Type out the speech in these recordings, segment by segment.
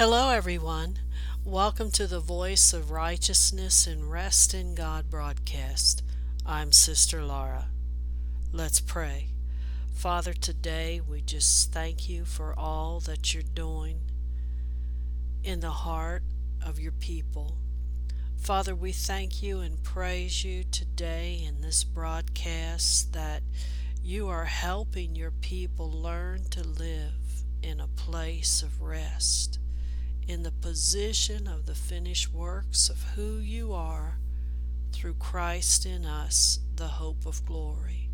Hello, everyone. Welcome to the Voice of Righteousness and Rest in God broadcast. I'm Sister Lara. Let's pray. Father, today we just thank you for all that you're doing in the heart of your people. Father, we thank you and praise you today in this broadcast that you are helping your people learn to live in a place of rest in the position of the finished works of who you are through Christ in us, the hope of glory.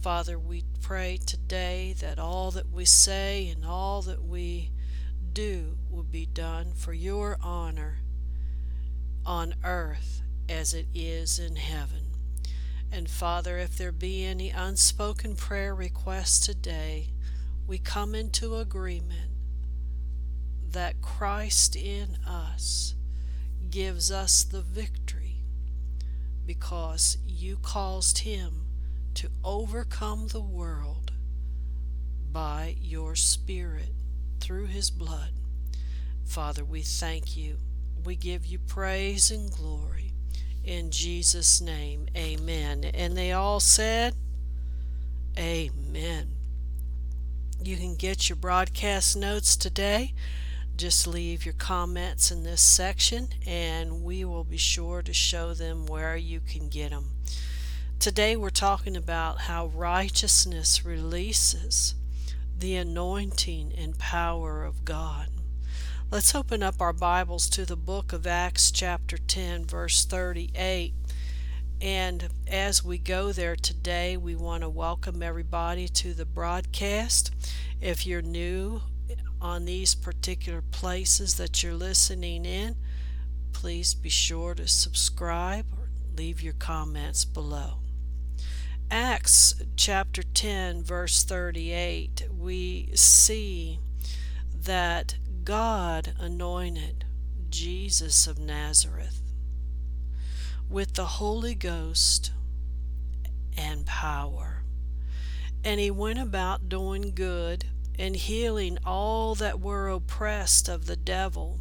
Father, we pray today that all that we say and all that we do will be done for your honor on earth as it is in heaven. And Father, if there be any unspoken prayer requests today, we come into agreement that Christ in us gives us the victory because you caused him to overcome the world by your Spirit through his blood. Father, we thank you. We give you praise and glory. In Jesus' name, amen. And they all said, Amen. You can get your broadcast notes today just leave your comments in this section and we will be sure to show them where you can get them. Today we're talking about how righteousness releases the anointing and power of God. Let's open up our Bibles to the book of Acts, chapter 10, verse 38. And as we go there today, we want to welcome everybody to the broadcast. If you're new on these particular places that you're listening in, please be sure to subscribe or leave your comments below. Acts chapter 10, verse 38, we see that God anointed Jesus of Nazareth with the Holy Ghost and power. And he went about doing good and healing all that were oppressed of the devil,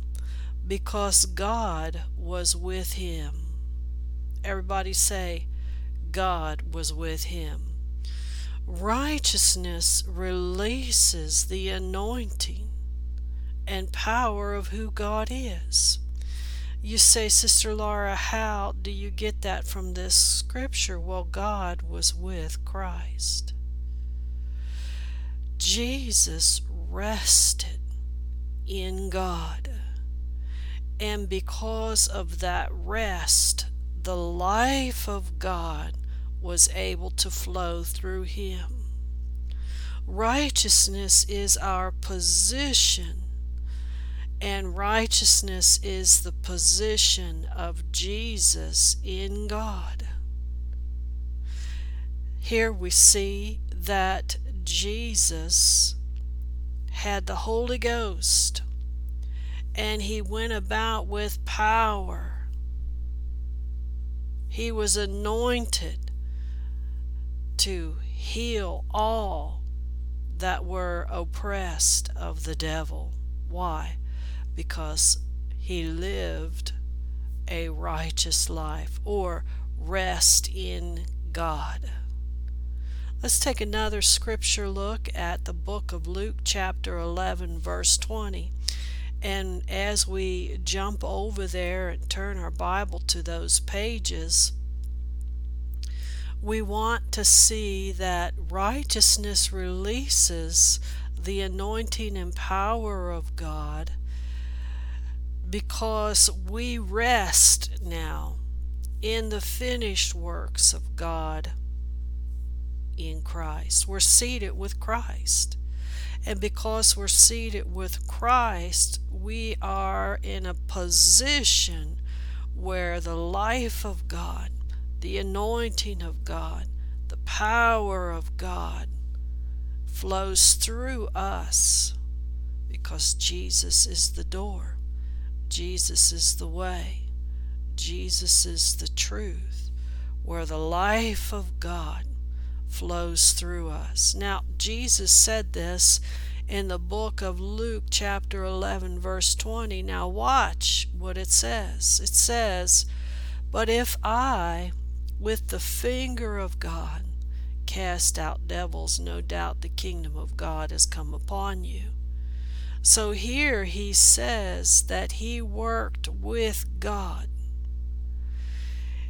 because God was with him. Everybody say, God was with him. Righteousness releases the anointing and power of who God is. You say, Sister Lara, how do you get that from this scripture? Well, God was with Christ. Jesus rested in God. And because of that rest, the life of God was able to flow through him. Righteousness is our position, and righteousness is the position of Jesus in God. Here we see that Jesus had the Holy Ghost and he went about with power. He was anointed to heal all that were oppressed of the devil. Why? Because he lived a righteous life or rest in God. Let's take another scripture look at the book of Luke, chapter 11, verse 20. And as we jump over there and turn our Bible to those pages, we want to see that righteousness releases the anointing and power of God because we rest now in the finished works of God in Christ. We're seated with Christ. And because we're seated with Christ, we are in a position where the life of God, the anointing of God, the power of God flows through us because Jesus is the door. Jesus is the way. Jesus is the truth, where the life of God flows through us. Now, Jesus said this in the book of Luke, chapter 11, verse 20. Now, watch what it says. It says, But if I, with the finger of God, cast out devils, no doubt the kingdom of God has come upon you. So here he says that he worked with God.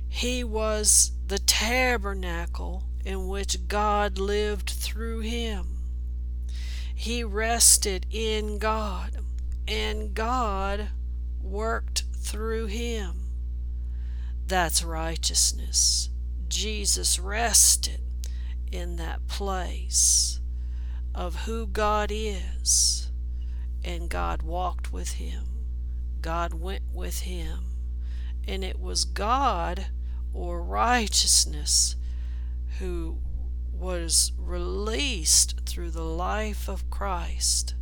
He was the tabernacle in which God lived through him. He rested in God, and God worked through him. That's righteousness. Jesus rested in that place of who God is, and God walked with him. God went with him. And it was God or righteousness who was released through the life of Christ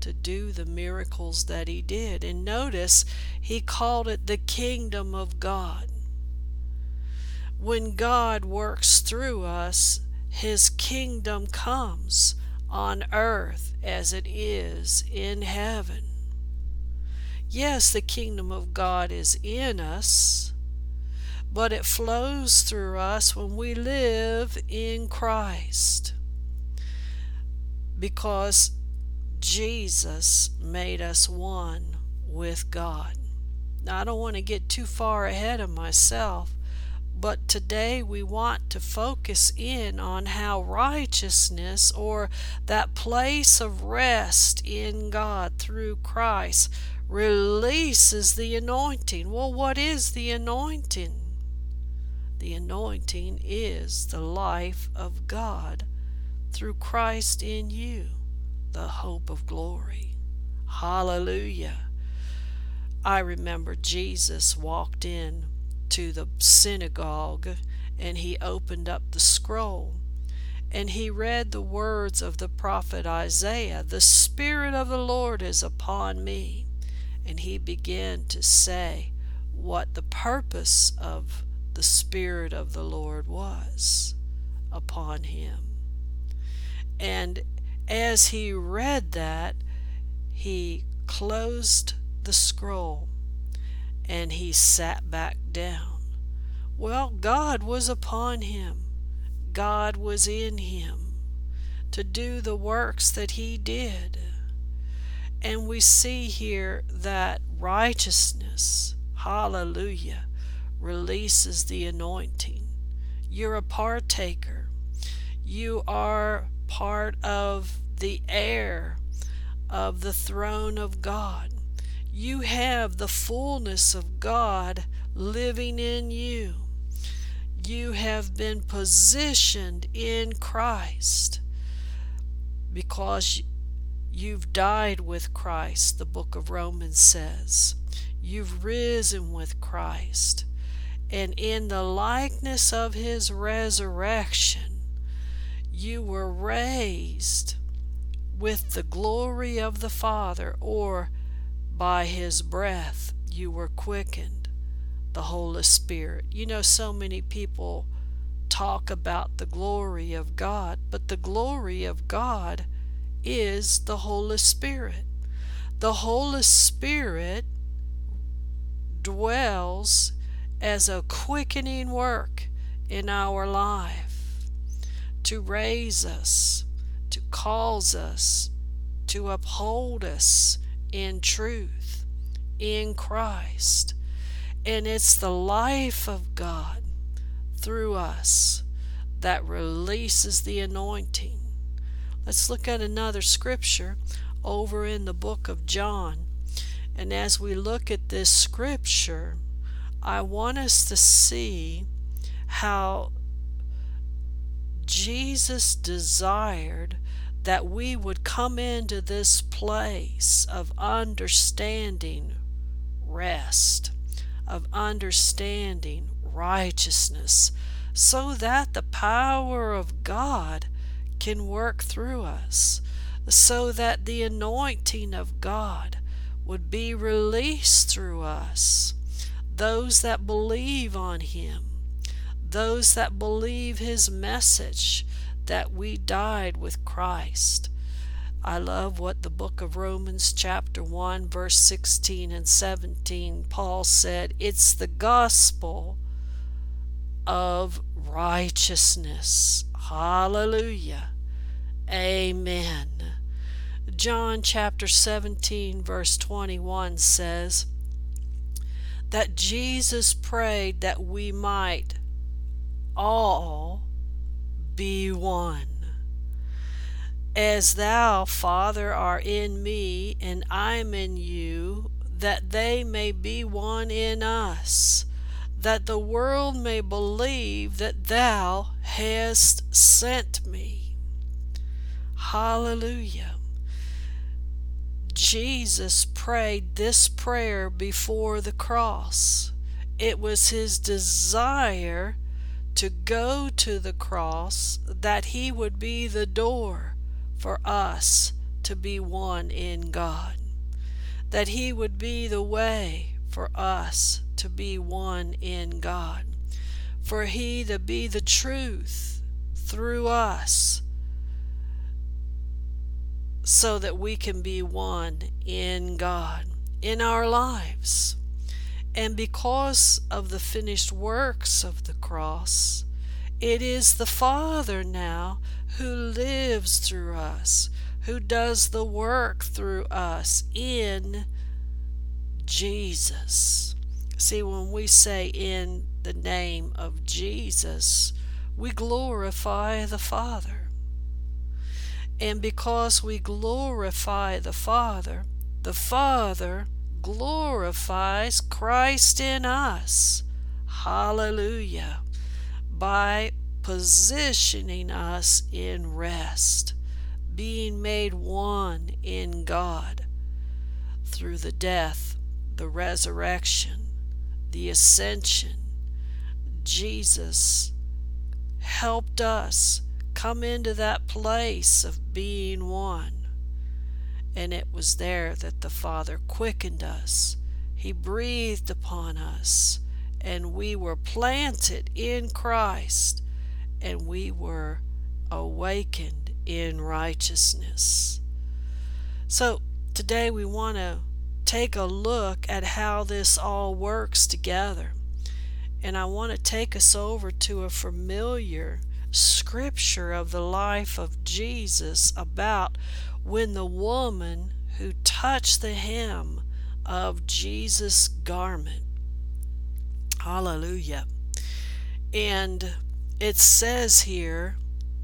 to do the miracles that he did. And notice he called it the kingdom of God. When God works through us, his kingdom comes on earth as it is in heaven. Yes, the kingdom of God is in us, but it flows through us when we live in Christ. Because Jesus made us one with God. Now, I don't want to get too far ahead of myself, but today we want to focus in on how righteousness or that place of rest in God through Christ releases the anointing. Well, what is the anointing? The anointing is the life of God through Christ in you, the hope of glory. Hallelujah. I remember Jesus walked in to the synagogue and he opened up the scroll and he read the words of the prophet Isaiah The Spirit of the Lord is upon me. And he began to say what the purpose of the Spirit of the Lord was upon him. And as he read that, he closed the scroll and he sat back down. Well, God was upon him, God was in him to do the works that he did. And we see here that righteousness, hallelujah, releases the anointing. You're a partaker. You are part of the heir of the throne of God. You have the fullness of God living in you. You have been positioned in Christ because you've died with Christ, the book of Romans says. You've risen with Christ and in the likeness of his resurrection, you were raised with the glory of the Father, or by his breath you were quickened, the Holy Spirit. You know, so many people talk about the glory of God, but the glory of God is the Holy Spirit. The Holy Spirit dwells as a quickening work in our life to raise us, to cause us, to uphold us in truth, in Christ. And it's the life of God through us that releases the anointing. Let's look at another scripture over in the book of John. And as we look at this scripture, I want us to see how Jesus desired that we would come into this place of understanding rest, of understanding righteousness, so that the power of God can work through us, so that the anointing of God would be released through us those that believe on him, those that believe his message that we died with Christ. I love what the book of Romans, chapter 1, verse 16 and 17, Paul said, It's the gospel of righteousness. Hallelujah. Amen. John chapter 17, verse 21 says that Jesus prayed that we might all be one. As thou, Father, art in me, and I am in you, that they may be one in us, that the world may believe that thou hast sent me. Hallelujah. Jesus prayed this prayer before the cross. It was his desire to go to the cross that he would be the door for us to be one in God, that He would be the way for us to be one in God, for He to be the truth through us, so that we can be one in God in our lives. And because of the finished works of the cross, it is the Father now who lives through us, who does the work through us in Jesus. See, when we say in the name of Jesus, we glorify the Father. And because we glorify the Father, the Father glorifies Christ in us. Hallelujah. By positioning us in rest, being made one in God through the death, the resurrection, the ascension. Jesus helped us come into that place of being one. And it was there that the Father quickened us. He breathed upon us, and we were planted in Christ and we were awakened in righteousness. So today we want to take a look at how this all works together. And I want to take us over to a familiar scripture of the life of Jesus about when the woman who touched the hem of Jesus' garment. Hallelujah. And it says here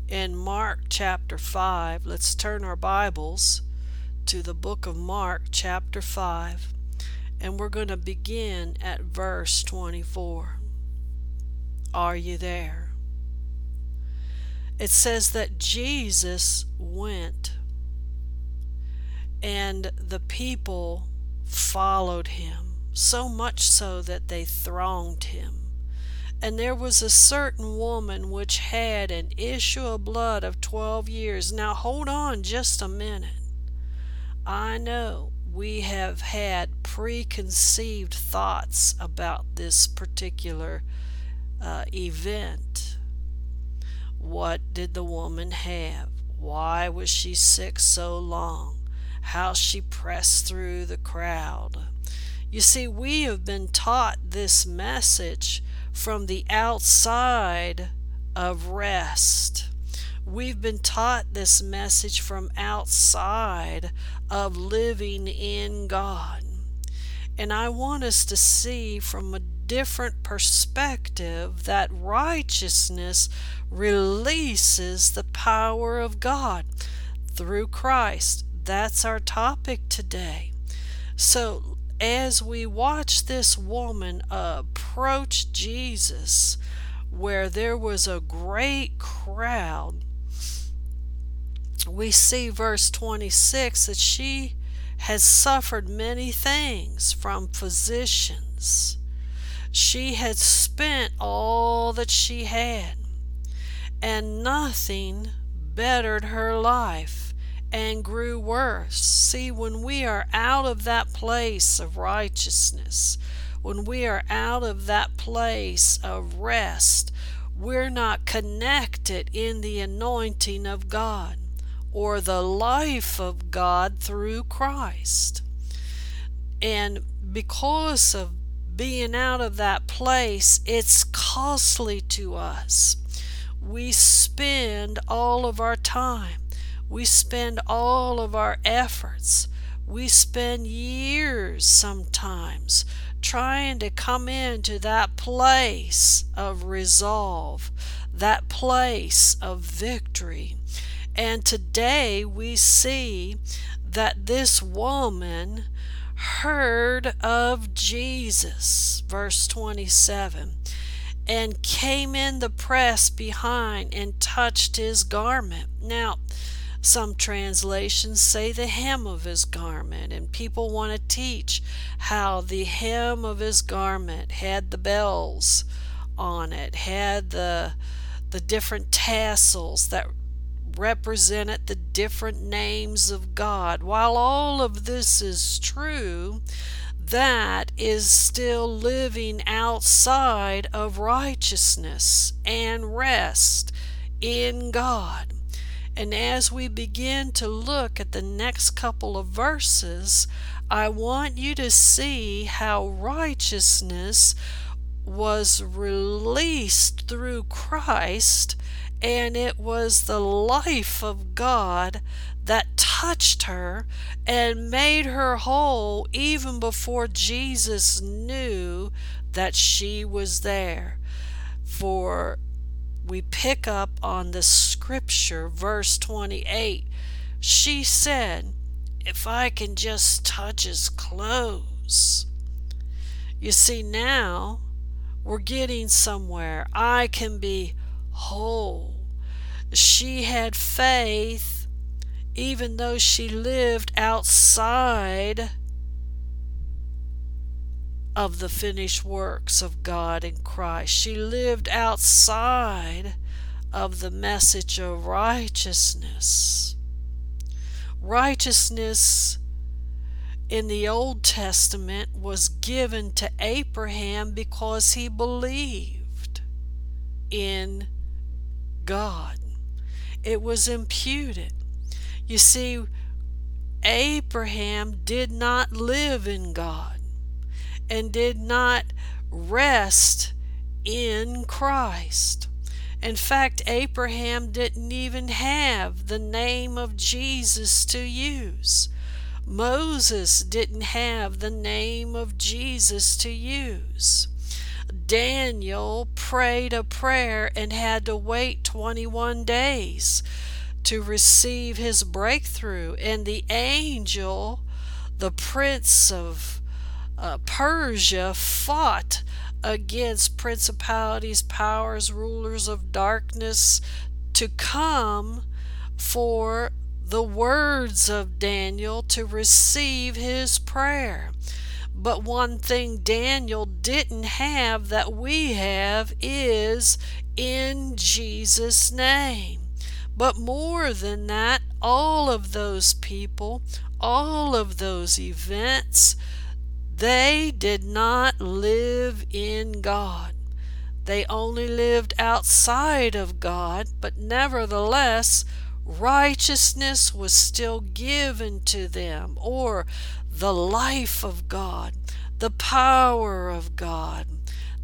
in Mark chapter 5, let's turn our Bibles to the book of Mark chapter 5, and we're going to begin at verse 24. Are you there? It says that Jesus went, and the people followed him, so much so that they thronged him. And there was a certain woman which had an issue of blood of twelve years. Now hold on just a minute. I know we have had preconceived thoughts about this particular uh, event. What did the woman have? Why was she sick so long? How she pressed through the crowd. You see, we have been taught this message from the outside of rest. We've been taught this message from outside of living in God. And I want us to see from a different perspective that righteousness releases the power of God through Christ. That's our topic today. So as we watch this woman approach Jesus, where there was a great crowd, we see verse 26 that she has suffered many things from physicians. She had spent all that she had, and nothing bettered her life and grew worse. See, when we are out of that place of righteousness, when we are out of that place of rest, we're not connected in the anointing of God. or the life of God through Christ. And because of being out of that place, it's costly to us. We spend all of our time, we spend all of our efforts, we spend years sometimes trying to come into that place of resolve, that place of victory. And today we see that this woman heard of Jesus, verse 27, and came in the press behind and touched his garment. Now, some translations say the hem of his garment, and people want to teach how the hem of his garment had the bells on it, had the the different tassels that represented the different names of God. While all of this is true, that is still living outside of righteousness and rest in God. And as we begin to look at the next couple of verses, I want you to see how righteousness was released through Christ and it was the life of God that touched her and made her whole even before Jesus knew that she was there. For we pick up on the scripture, verse 28. She said, If I can just touch his clothes. You see, now we're getting somewhere. I can be whole she had faith even though she lived outside of the finished works of God in Christ. She lived outside of the message of righteousness. Righteousness in the Old Testament was given to Abraham because he believed in God it was imputed. You see, Abraham did not live in God and did not rest in Christ. In fact, Abraham didn't even have the name of Jesus to use. Moses didn't have the name of Jesus to use. Daniel prayed a prayer and had to wait 21 days to receive his breakthrough. And the angel, the prince of uh, Persia, fought against principalities, powers, rulers of darkness to come for the words of Daniel to receive his prayer. But one thing Daniel didn't have that we have is in Jesus' name. But more than that, all of those people, all of those events, they did not live in God. They only lived outside of God, but nevertheless, righteousness was still given to them, or the life of God, the power of God,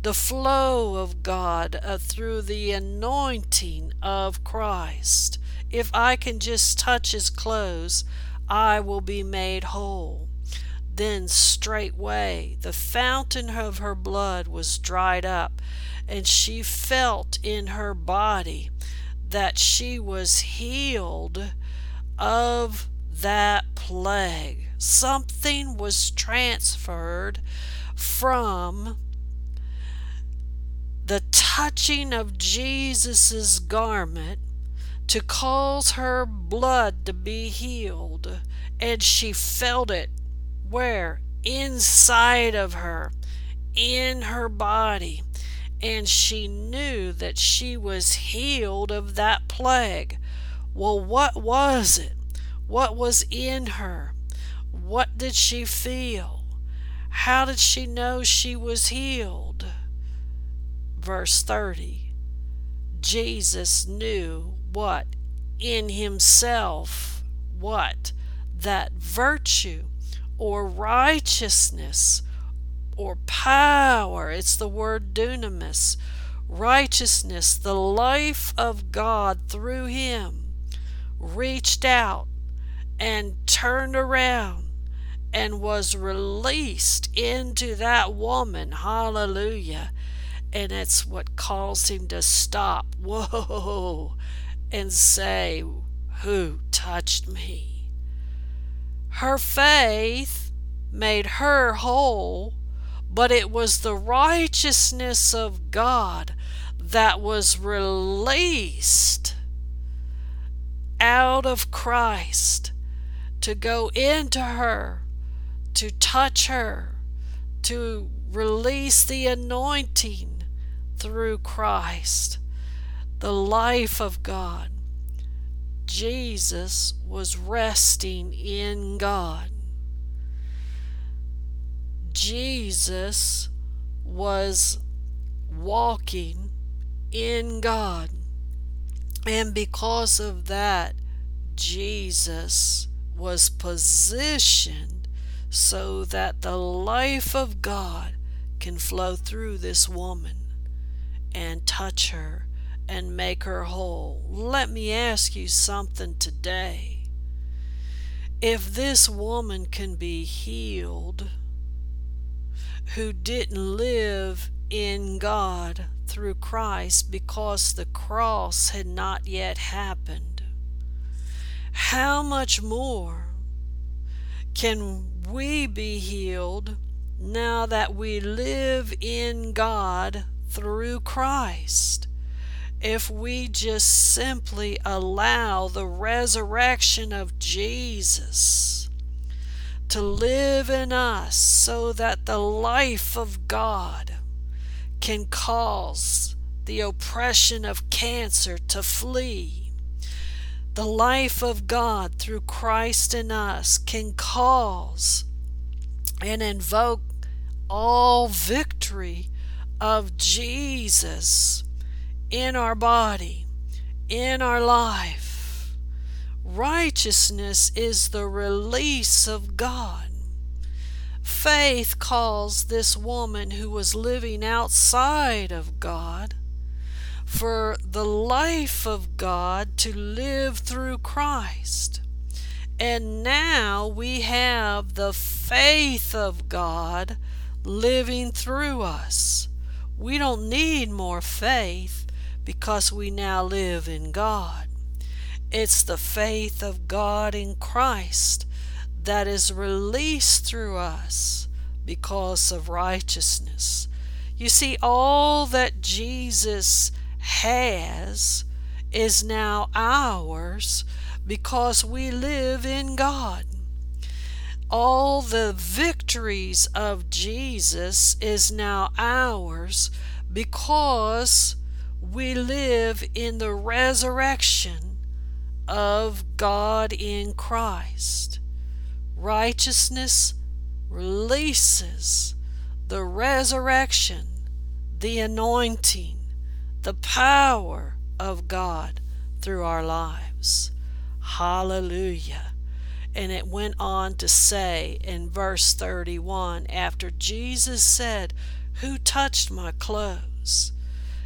the flow of God uh, through the anointing of Christ. If I can just touch his clothes, I will be made whole. Then straightway the fountain of her blood was dried up, and she felt in her body that she was healed of that plague something was transferred from the touching of Jesus' garment to cause her blood to be healed. And she felt it where? Inside of her, in her body. And she knew that she was healed of that plague. Well, what was it? What was in her? What did she feel? How did she know she was healed? Verse 30 Jesus knew what in himself what? That virtue or righteousness or power. It's the word dunamis. Righteousness, the life of God through him, reached out and turned around and was released into that woman. Hallelujah. And it's what caused him to stop. Whoa. And say, Who touched me? Her faith made her whole, but it was the righteousness of God that was released out of Christ to go into her to touch her, to release the anointing through Christ, the life of God. Jesus was resting in God. Jesus was walking in God. And because of that, Jesus was positioned so that the life of God can flow through this woman and touch her and make her whole. Let me ask you something today. If this woman can be healed, who didn't live in God through Christ because the cross had not yet happened, how much more can we be healed now that we live in God through Christ. If we just simply allow the resurrection of Jesus to live in us so that the life of God can cause the oppression of cancer to flee the life of God through Christ in us can cause and invoke all victory of Jesus in our body, in our life. Righteousness is the release of God. Faith calls this woman who was living outside of God for the life of God to live through Christ. And now we have the faith of God living through us. We don't need more faith because we now live in God. It's the faith of God in Christ that is released through us because of righteousness. You see, all that Jesus has is now ours because we live in God. All the victories of Jesus is now ours because we live in the resurrection of God in Christ. Righteousness releases the resurrection, the anointing, the power of God through our lives. Hallelujah. And it went on to say in verse 31 after Jesus said, Who touched my clothes?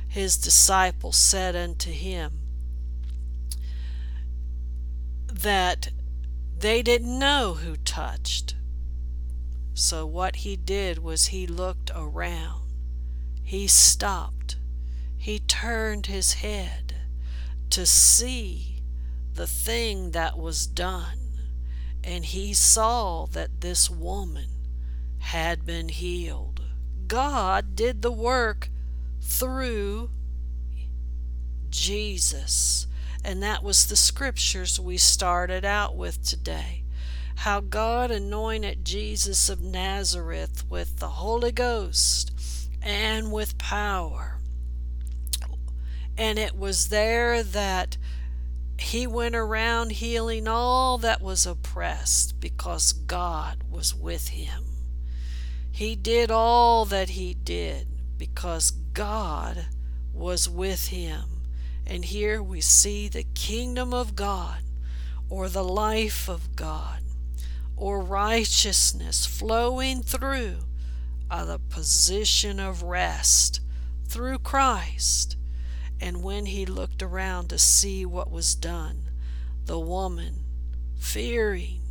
His disciples said unto him that they didn't know who touched. So what he did was he looked around. He stopped he turned his head to see the thing that was done, and he saw that this woman had been healed. God did the work through Jesus. And that was the scriptures we started out with today. How God anointed Jesus of Nazareth with the Holy Ghost and with power and it was there that he went around healing all that was oppressed because God was with him. He did all that he did because God was with him. And here we see the kingdom of God, or the life of God, or righteousness flowing through the position of rest through Christ. And when he looked around to see what was done, the woman, fearing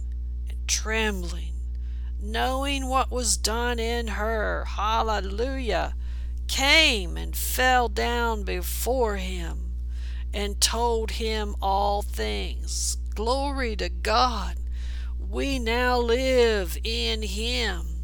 and trembling, knowing what was done in her, hallelujah, came and fell down before him and told him all things. Glory to God. We now live in him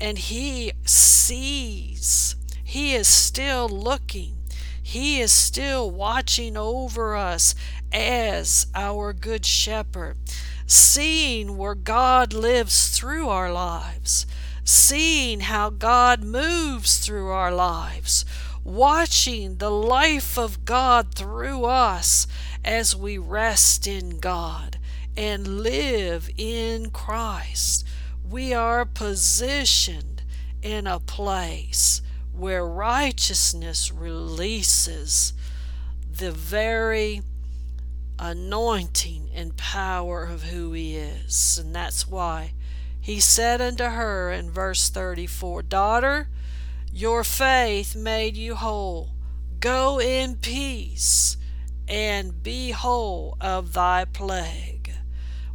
and he sees. He is still looking. He is still watching over us as our good shepherd, seeing where God lives through our lives, seeing how God moves through our lives, watching the life of God through us as we rest in God and live in Christ. We are positioned in a place where righteousness releases the very anointing and power of who He is. And that's why He said unto her in verse 34 Daughter, your faith made you whole. Go in peace and be whole of thy plague.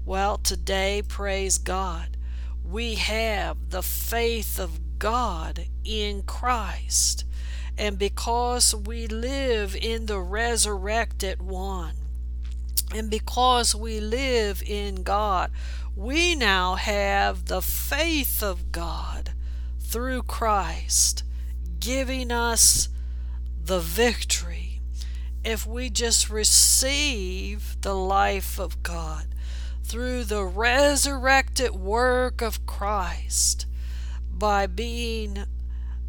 Well, today, praise God, we have the faith of God in Christ. And because we live in the resurrected one, and because we live in God, we now have the faith of God through Christ, giving us the victory. If we just receive the life of God through the resurrected work of Christ, by being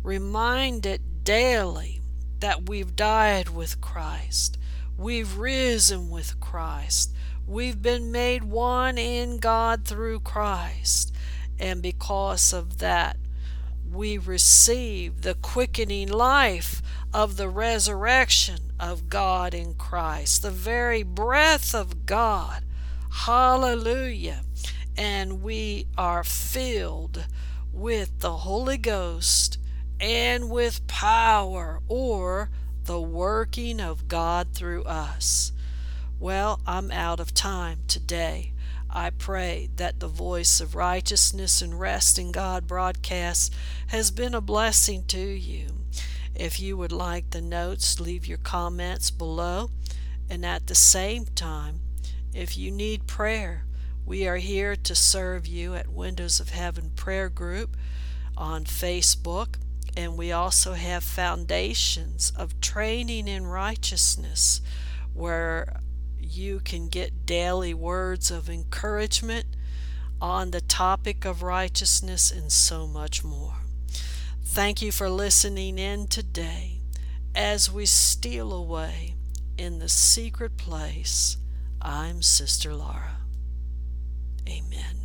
reminded daily that we've died with Christ, We've risen with Christ. We've been made one in God through Christ. And because of that, we receive the quickening life of the resurrection of God in Christ, the very breath of God. Hallelujah. And we are filled with the Holy Ghost and with power or the working of God through us. Well, I'm out of time today. I pray that the voice of righteousness and rest in God broadcast has been a blessing to you. If you would like the notes, leave your comments below. And at the same time, if you need prayer, we are here to serve you at Windows of Heaven Prayer Group on Facebook and we also have foundations of training in righteousness where you can get daily words of encouragement on the topic of righteousness and so much more. Thank you for listening in today as we steal away in the secret place. I'm Sister Lara. Amen.